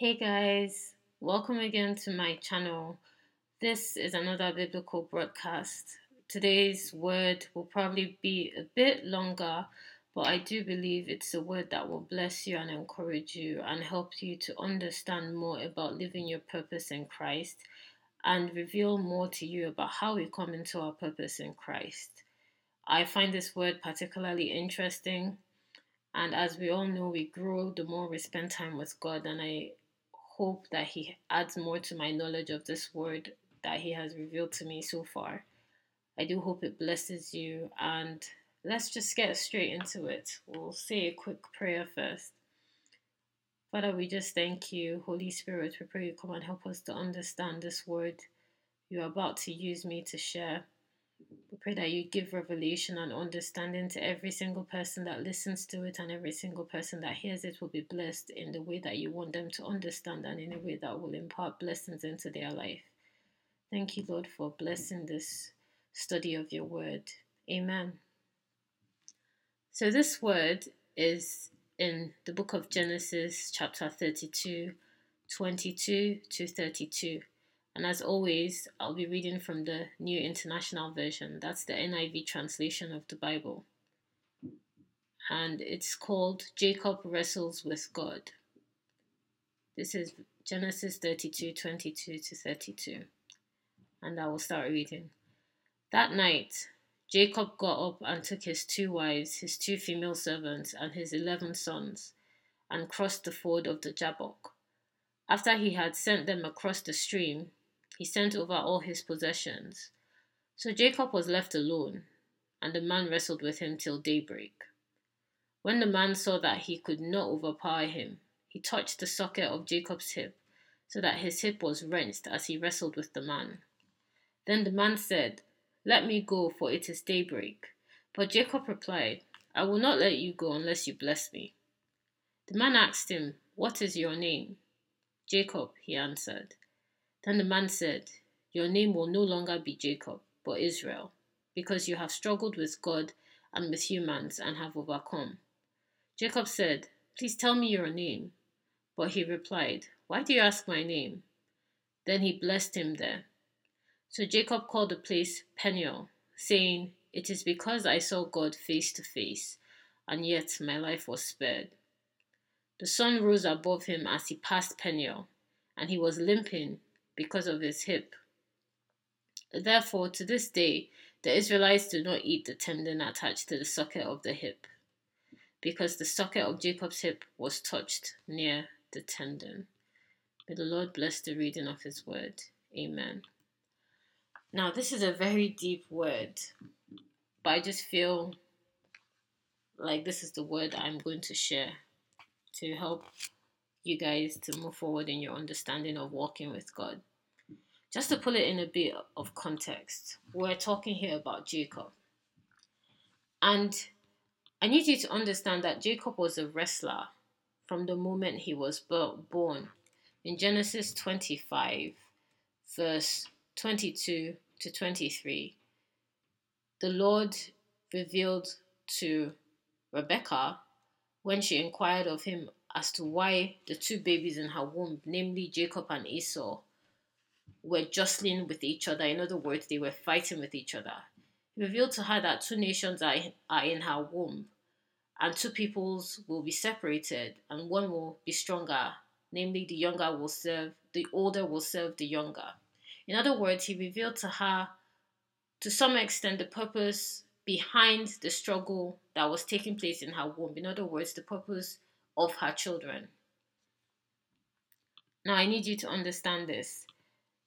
Hey guys, welcome again to my channel. This is another biblical broadcast. Today's word will probably be a bit longer, but I do believe it's a word that will bless you and encourage you and help you to understand more about living your purpose in Christ and reveal more to you about how we come into our purpose in Christ. I find this word particularly interesting. And as we all know, we grow the more we spend time with God. And I hope that He adds more to my knowledge of this word that He has revealed to me so far. I do hope it blesses you, and let's just get straight into it. We'll say a quick prayer first. Father, we just thank you. Holy Spirit, we pray you come and help us to understand this word you're about to use me to share. We pray that you give revelation and understanding to every single person that listens to it and every single person that hears it will be blessed in the way that you want them to understand and in a way that will impart blessings into their life. Thank you, Lord, for blessing this study of your word. Amen. So, this word is in the book of Genesis, chapter 32, 22 to 32. And as always, I'll be reading from the New International Version. That's the NIV translation of the Bible. And it's called Jacob Wrestles with God. This is Genesis 32 22 to 32. And I will start reading. That night, Jacob got up and took his two wives, his two female servants, and his eleven sons, and crossed the ford of the Jabbok. After he had sent them across the stream, he sent over all his possessions. So Jacob was left alone, and the man wrestled with him till daybreak. When the man saw that he could not overpower him, he touched the socket of Jacob's hip, so that his hip was wrenched as he wrestled with the man. Then the man said, Let me go, for it is daybreak. But Jacob replied, I will not let you go unless you bless me. The man asked him, What is your name? Jacob, he answered. Then the man said, Your name will no longer be Jacob, but Israel, because you have struggled with God and with humans and have overcome. Jacob said, Please tell me your name. But he replied, Why do you ask my name? Then he blessed him there. So Jacob called the place Peniel, saying, It is because I saw God face to face, and yet my life was spared. The sun rose above him as he passed Peniel, and he was limping because of his hip. Therefore, to this day, the Israelites do not eat the tendon attached to the socket of the hip, because the socket of Jacob's hip was touched near the tendon. May the Lord bless the reading of his word. Amen. Now, this is a very deep word, but I just feel like this is the word I'm going to share to help you guys to move forward in your understanding of walking with God. Just to put it in a bit of context, we're talking here about Jacob. And I need you to understand that Jacob was a wrestler from the moment he was born. In Genesis 25, verse 22 to 23, the Lord revealed to Rebecca when she inquired of him as to why the two babies in her womb, namely Jacob and Esau, were jostling with each other. In other words, they were fighting with each other. He revealed to her that two nations are, are in her womb, and two peoples will be separated, and one will be stronger. Namely, the younger will serve, the older will serve the younger. In other words, he revealed to her, to some extent, the purpose behind the struggle that was taking place in her womb. In other words, the purpose of her children. Now, I need you to understand this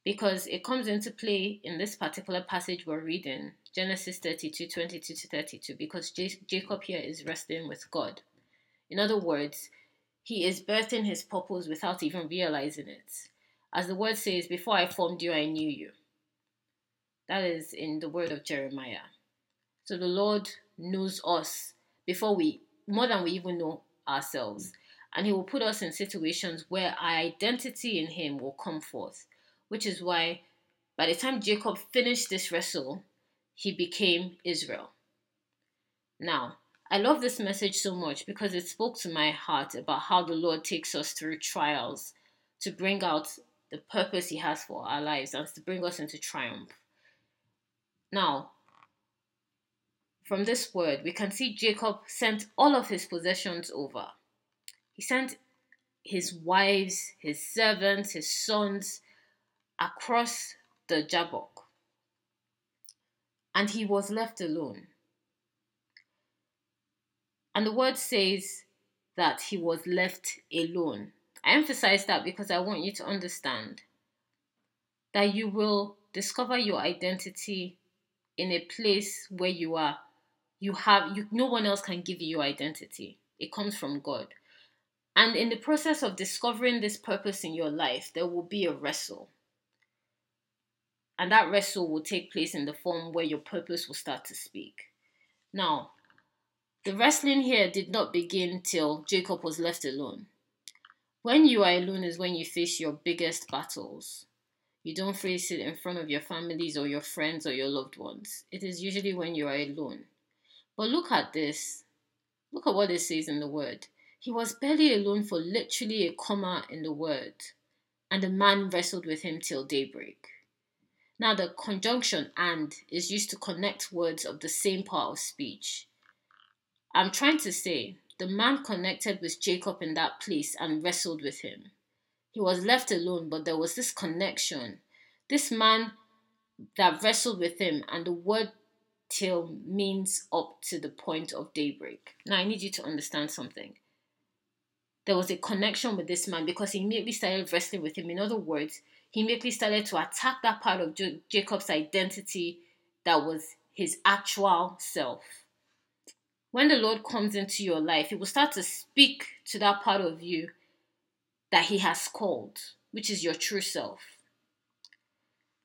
because it comes into play in this particular passage we're reading, Genesis 32 22 to 32, because J- Jacob here is wrestling with God. In other words, he is birthing his purpose without even realizing it. As the word says, Before I formed you, I knew you. That is in the word of Jeremiah. So the Lord knows us before we, more than we even know ourselves. And He will put us in situations where our identity in Him will come forth which is why by the time Jacob finished this wrestle, he became Israel. Now, I love this message so much because it spoke to my heart about how the Lord takes us through trials to bring out the purpose He has for our lives and to bring us into triumph. Now, from this word, we can see Jacob sent all of his possessions over. He sent his wives, his servants, his sons across the Jabbok. And he was left alone. And the word says that he was left alone. I emphasize that because I want you to understand that you will discover your identity in a place where you are you have you no one else can give you your identity it comes from god and in the process of discovering this purpose in your life there will be a wrestle and that wrestle will take place in the form where your purpose will start to speak now the wrestling here did not begin till jacob was left alone when you are alone is when you face your biggest battles you don't face it in front of your families or your friends or your loved ones. It is usually when you are alone. But look at this. Look at what it says in the word. He was barely alone for literally a comma in the word, and the man wrestled with him till daybreak. Now, the conjunction and is used to connect words of the same part of speech. I'm trying to say the man connected with Jacob in that place and wrestled with him. He was left alone, but there was this connection. This man that wrestled with him, and the word till means up to the point of daybreak. Now, I need you to understand something. There was a connection with this man because he immediately started wrestling with him. In other words, he immediately started to attack that part of Jacob's identity that was his actual self. When the Lord comes into your life, He will start to speak to that part of you that He has called, which is your true self.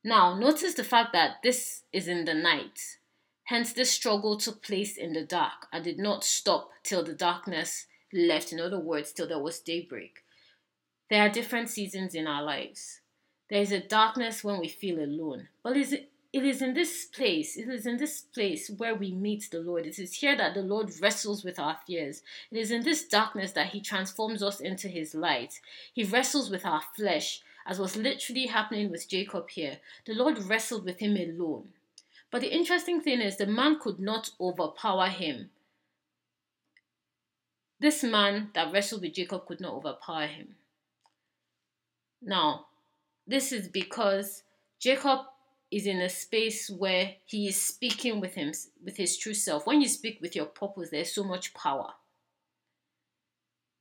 Now, notice the fact that this is in the night. Hence, this struggle took place in the dark and did not stop till the darkness left. In other words, till there was daybreak. There are different seasons in our lives. There is a darkness when we feel alone, but is it it is in this place, it is in this place where we meet the Lord. It is here that the Lord wrestles with our fears. It is in this darkness that He transforms us into His light. He wrestles with our flesh, as was literally happening with Jacob here. The Lord wrestled with him alone. But the interesting thing is, the man could not overpower him. This man that wrestled with Jacob could not overpower him. Now, this is because Jacob is in a space where he is speaking with him with his true self. When you speak with your purpose, there's so much power.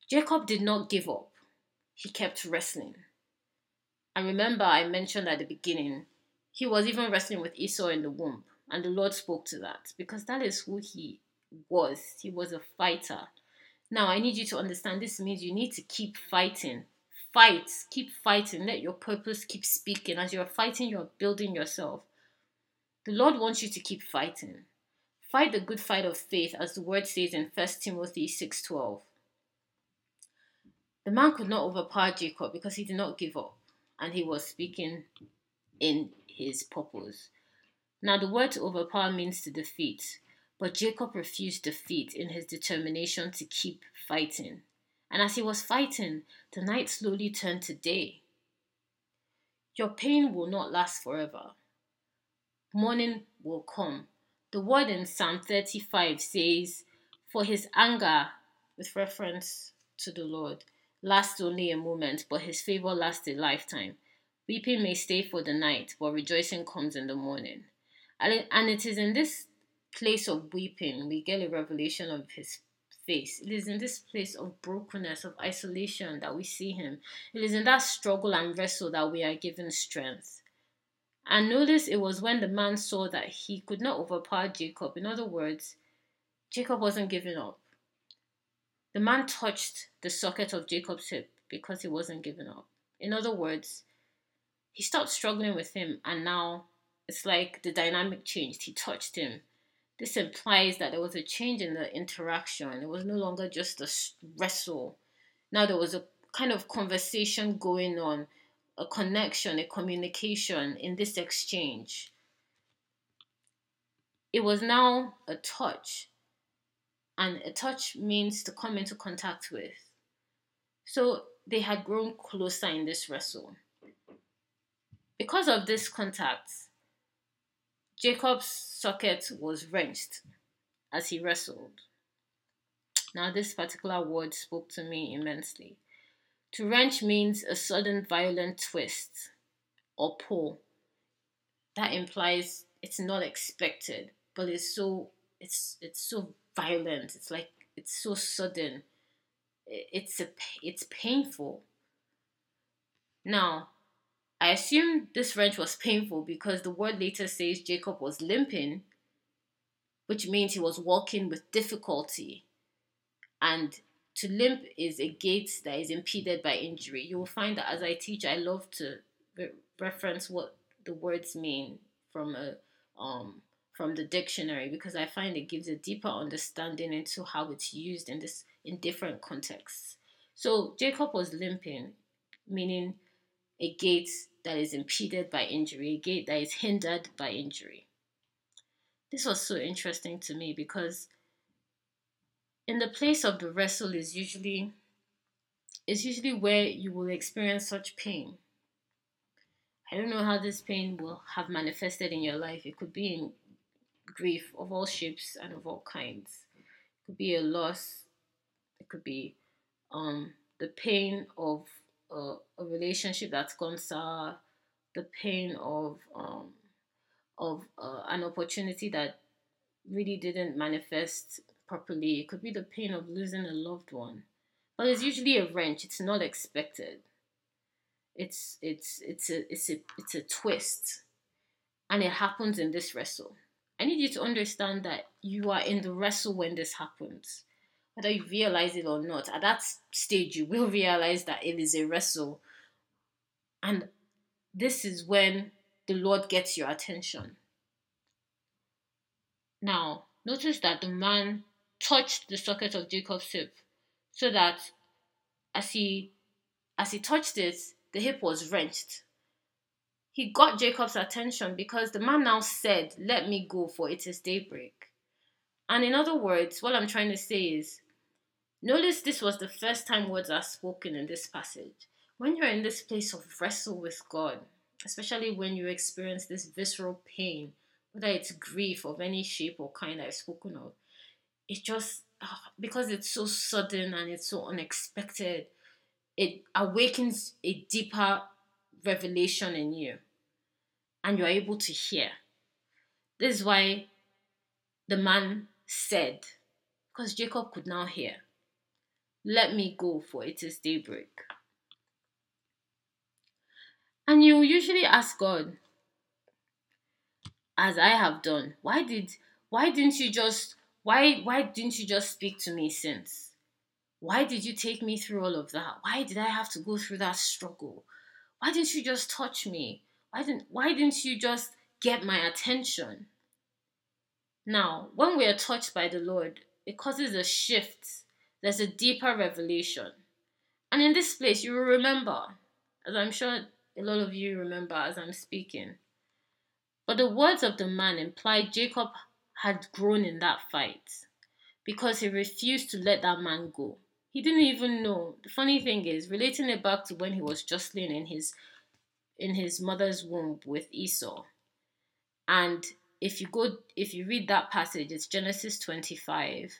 Jacob did not give up. He kept wrestling. And remember, I mentioned at the beginning, he was even wrestling with Esau in the womb. And the Lord spoke to that because that is who he was. He was a fighter. Now, I need you to understand this means you need to keep fighting Fight, keep fighting. Let your purpose keep speaking. As you're fighting, you're building yourself. The Lord wants you to keep fighting. Fight the good fight of faith, as the word says in 1 Timothy 6:12. The man could not overpower Jacob because he did not give up, and he was speaking in his purpose. Now, the word to overpower means to defeat, but Jacob refused defeat in his determination to keep fighting. And as he was fighting, the night slowly turned to day. Your pain will not last forever. Morning will come. The word in Psalm 35 says, For his anger, with reference to the Lord, lasts only a moment, but his favor lasts a lifetime. Weeping may stay for the night, but rejoicing comes in the morning. And it is in this place of weeping we get a revelation of his face. It is in this place of brokenness, of isolation that we see him. It is in that struggle and wrestle that we are given strength. And notice it was when the man saw that he could not overpower Jacob. In other words, Jacob wasn't giving up. The man touched the socket of Jacob's hip because he wasn't giving up. In other words, he stopped struggling with him and now it's like the dynamic changed. He touched him this implies that there was a change in the interaction. It was no longer just a wrestle. Now there was a kind of conversation going on, a connection, a communication in this exchange. It was now a touch, and a touch means to come into contact with. So they had grown closer in this wrestle. Because of this contact, Jacob's socket was wrenched as he wrestled. Now, this particular word spoke to me immensely. To wrench means a sudden violent twist or pull. That implies it's not expected, but it's so it's it's so violent. It's like it's so sudden. It's a it's painful. Now, I assume this wrench was painful because the word later says Jacob was limping, which means he was walking with difficulty. And to limp is a gait that is impeded by injury. You will find that as I teach, I love to re- reference what the words mean from a um, from the dictionary because I find it gives a deeper understanding into how it's used in this in different contexts. So Jacob was limping, meaning a gait that is impeded by injury, a gait that is hindered by injury. This was so interesting to me because in the place of the wrestle is usually is usually where you will experience such pain. I don't know how this pain will have manifested in your life. It could be in grief of all shapes and of all kinds. It could be a loss. It could be um, the pain of a, a relationship that's gone sour, the pain of um, of uh, an opportunity that really didn't manifest properly. It could be the pain of losing a loved one, but it's usually a wrench. It's not expected. It's it's it's a it's a it's a twist, and it happens in this wrestle. I need you to understand that you are in the wrestle when this happens whether you realize it or not, at that stage, you will realize that it is a wrestle. And this is when the Lord gets your attention. Now, notice that the man touched the socket of Jacob's hip so that as he as he touched it, the hip was wrenched. He got Jacob's attention because the man now said, Let me go, for it is daybreak. And in other words, what I'm trying to say is Notice this was the first time words are spoken in this passage. When you're in this place of wrestle with God, especially when you experience this visceral pain, whether it's grief of any shape or kind I've spoken of, it just uh, because it's so sudden and it's so unexpected, it awakens a deeper revelation in you, and you're able to hear. This is why the man said, because Jacob could now hear. Let me go, for it is daybreak. And you usually ask God, as I have done, why did why didn't you just why why didn't you just speak to me since? Why did you take me through all of that? Why did I have to go through that struggle? Why didn't you just touch me? Why didn't why didn't you just get my attention? Now, when we are touched by the Lord, it causes a shift there's a deeper revelation. And in this place, you will remember, as I'm sure a lot of you remember as I'm speaking. But the words of the man implied Jacob had grown in that fight because he refused to let that man go. He didn't even know. The funny thing is, relating it back to when he was jostling in his in his mother's womb with Esau. And if you go if you read that passage, it's Genesis 25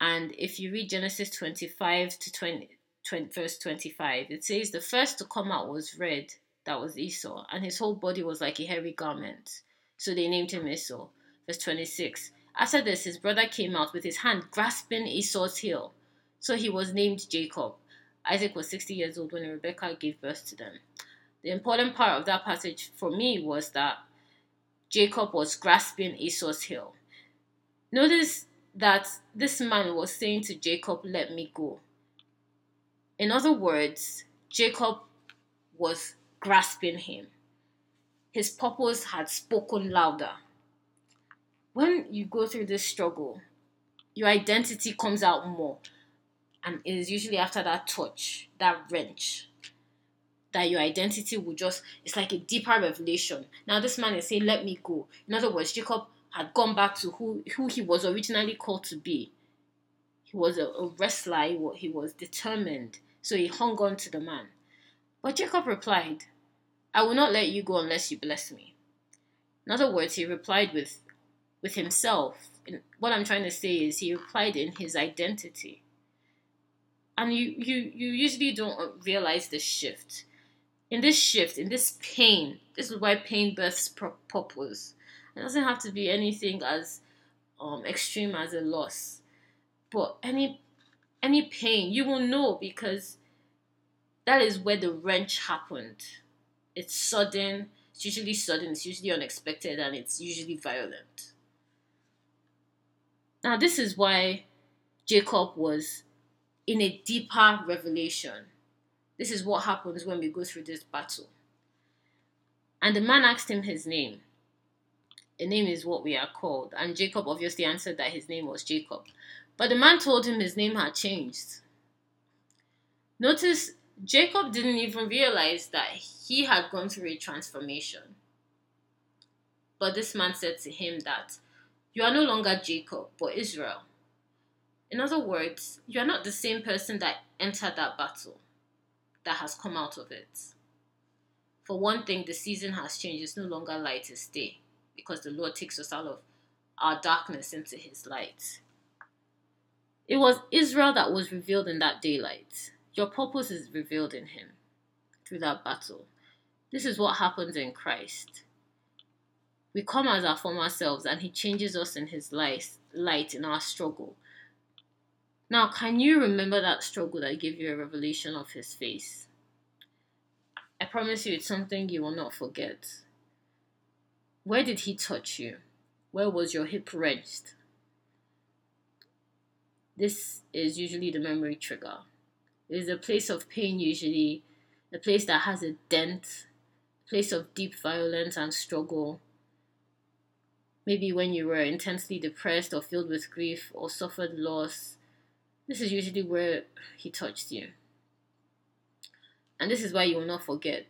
and if you read Genesis 25 to 20, 20, verse 25, it says, The first to come out was red, that was Esau, and his whole body was like a hairy garment. So they named him Esau. Verse 26. After this, his brother came out with his hand grasping Esau's heel. So he was named Jacob. Isaac was 60 years old when Rebekah gave birth to them. The important part of that passage for me was that Jacob was grasping Esau's heel. Notice that this man was saying to Jacob, Let me go. In other words, Jacob was grasping him. His purpose had spoken louder. When you go through this struggle, your identity comes out more. And it is usually after that touch, that wrench, that your identity will just, it's like a deeper revelation. Now, this man is saying, Let me go. In other words, Jacob had gone back to who, who he was originally called to be. He was a, a wrestler, he was, he was determined. So he hung on to the man. But Jacob replied, I will not let you go unless you bless me. In other words, he replied with, with himself. And what I'm trying to say is he replied in his identity. And you, you, you usually don't realize this shift. In this shift, in this pain, this is why pain births purpose. It doesn't have to be anything as um, extreme as a loss, but any any pain you will know because that is where the wrench happened. It's sudden. It's usually sudden. It's usually unexpected, and it's usually violent. Now, this is why Jacob was in a deeper revelation. This is what happens when we go through this battle. And the man asked him his name a name is what we are called. And Jacob obviously answered that his name was Jacob. But the man told him his name had changed. Notice Jacob didn't even realize that he had gone through a transformation. But this man said to him that you are no longer Jacob, but Israel. In other words, you are not the same person that entered that battle, that has come out of it. For one thing, the season has changed. It's no longer light, it's day because the Lord takes us out of our darkness into his light. It was Israel that was revealed in that daylight. Your purpose is revealed in him through that battle. This is what happens in Christ. We come as our former selves and he changes us in his light, light in our struggle. Now, can you remember that struggle that gave you a revelation of his face? I promise you it's something you will not forget. Where did he touch you? Where was your hip wrenched? This is usually the memory trigger. It is a place of pain, usually, a place that has a dent, a place of deep violence and struggle. Maybe when you were intensely depressed or filled with grief or suffered loss. This is usually where he touched you. And this is why you will not forget,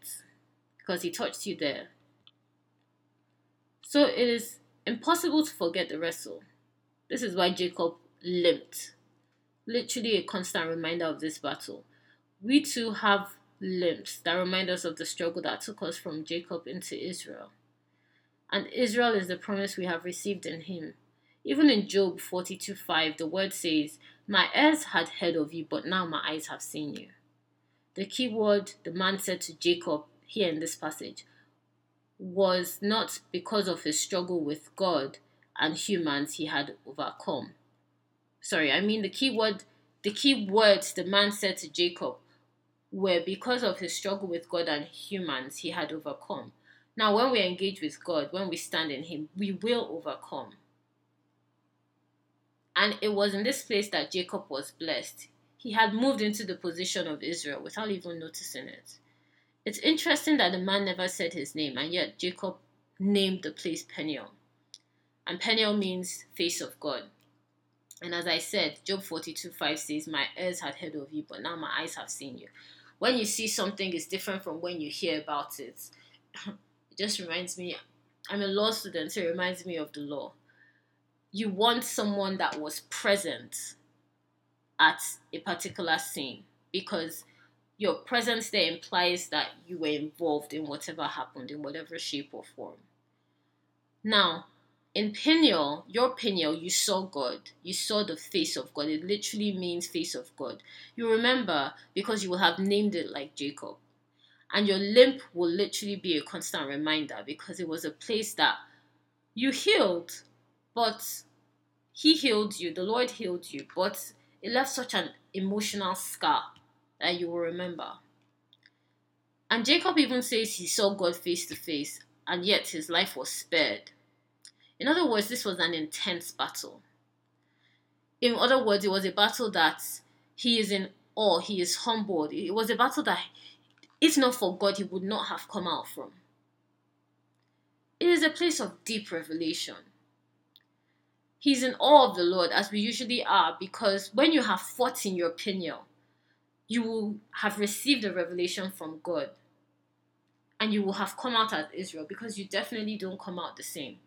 because he touched you there. So it is impossible to forget the wrestle. This is why Jacob limped. Literally a constant reminder of this battle. We too have limps that remind us of the struggle that took us from Jacob into Israel. And Israel is the promise we have received in him. Even in Job 42 5, the word says, My ears had heard of you, but now my eyes have seen you. The key word the man said to Jacob here in this passage was not because of his struggle with God and humans he had overcome. Sorry, I mean the key word the key words the man said to Jacob were because of his struggle with God and humans he had overcome. Now, when we engage with God, when we stand in Him, we will overcome. And it was in this place that Jacob was blessed. He had moved into the position of Israel without even noticing it. It's interesting that the man never said his name, and yet Jacob named the place Peniel. And Peniel means face of God. And as I said, Job 42 5 says, My ears had heard of you, but now my eyes have seen you. When you see something, is different from when you hear about it. It just reminds me, I'm a law student, so it reminds me of the law. You want someone that was present at a particular scene because your presence there implies that you were involved in whatever happened in whatever shape or form. Now, in Peniel, your Peniel, you saw God. You saw the face of God. It literally means face of God. You remember because you will have named it like Jacob. And your limp will literally be a constant reminder because it was a place that you healed, but He healed you. The Lord healed you, but it left such an emotional scar that you will remember. And Jacob even says he saw God face to face, and yet his life was spared. In other words, this was an intense battle. In other words, it was a battle that he is in awe, he is humbled. It was a battle that, if not for God, he would not have come out from. It is a place of deep revelation. He's in awe of the Lord, as we usually are, because when you have fought in your Peniel, you will have received a revelation from God and you will have come out as Israel because you definitely don't come out the same.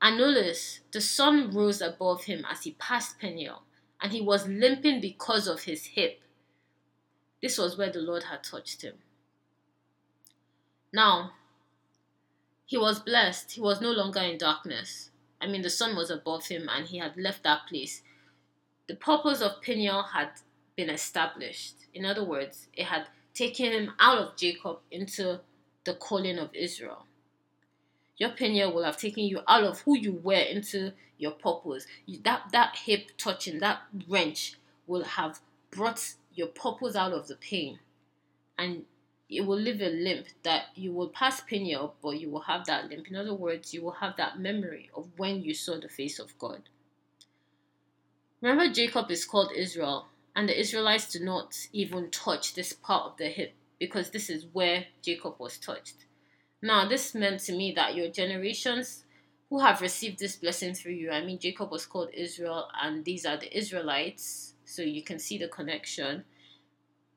And notice the sun rose above him as he passed Peniel, and he was limping because of his hip. this was where the Lord had touched him. Now, he was blessed. He was no longer in darkness. I mean, the sun was above him and he had left that place. The purpose of Peniel had been established. In other words, it had taken him out of Jacob into the calling of Israel. Your Peniel will have taken you out of who you were into your purpose. that that hip touching, that wrench will have brought your purpose out of the pain. And it will leave a limp that you will pass Peniel, but you will have that limp. In other words, you will have that memory of when you saw the face of God. Remember, Jacob is called Israel, and the Israelites do not even touch this part of the hip because this is where Jacob was touched. Now, this meant to me that your generations who have received this blessing through you, I mean, Jacob was called Israel, and these are the Israelites, so you can see the connection.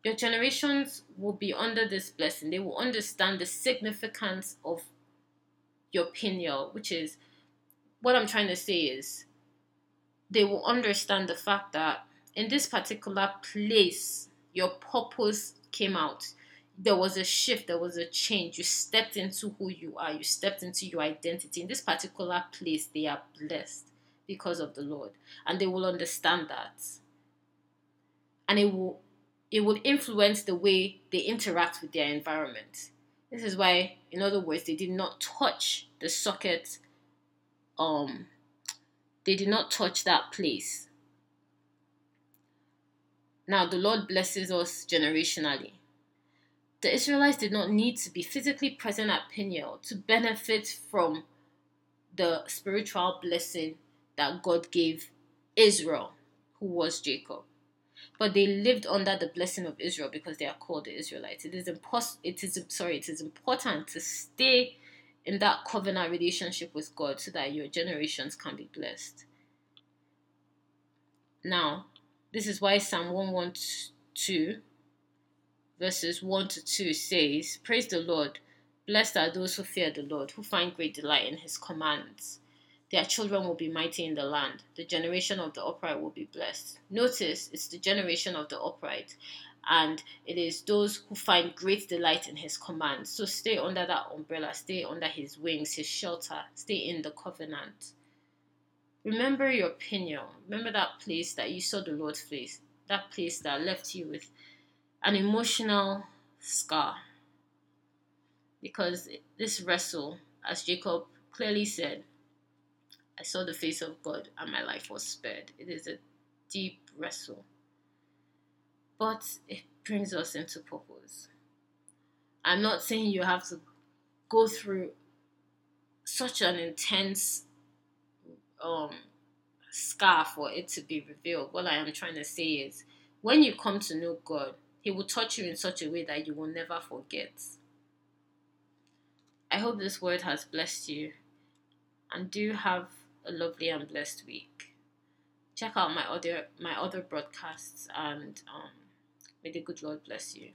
Your generations will be under this blessing. They will understand the significance of your Peniel, which is what I'm trying to say is they will understand the fact that in this particular place, your purpose came out. There was a shift, there was a change. You stepped into who you are, you stepped into your identity. In this particular place, they are blessed because of the Lord, and they will understand that. And it will it will influence the way they interact with their environment. This is why, in other words, they did not touch the socket. Um, they did not touch that place now, the Lord blesses us generationally. The Israelites did not need to be physically present at Peniel to benefit from the spiritual blessing that God gave Israel, who was Jacob. But they lived under the blessing of Israel because they are called the Israelites. It is impos- it is sorry, it is important to stay in that covenant relationship with God so that your generations can be blessed. Now, this is why Psalm 112, verses 1 to 2 says, Praise the Lord. Blessed are those who fear the Lord, who find great delight in his commands. Their children will be mighty in the land. The generation of the upright will be blessed. Notice it's the generation of the upright, and it is those who find great delight in his commands. So stay under that umbrella, stay under his wings, his shelter, stay in the covenant. Remember your Peniel. Remember that place that you saw the Lord's face. That place that left you with an emotional scar. Because this wrestle, as Jacob clearly said, I saw the face of God and my life was spared. It is a deep wrestle. But it brings us into purpose. I'm not saying you have to go through such an intense um scar for it to be revealed. What I am trying to say is when you come to know God, He will touch you in such a way that you will never forget. I hope this word has blessed you and do have a lovely and blessed week. Check out my other my other broadcasts and um, may the good Lord bless you.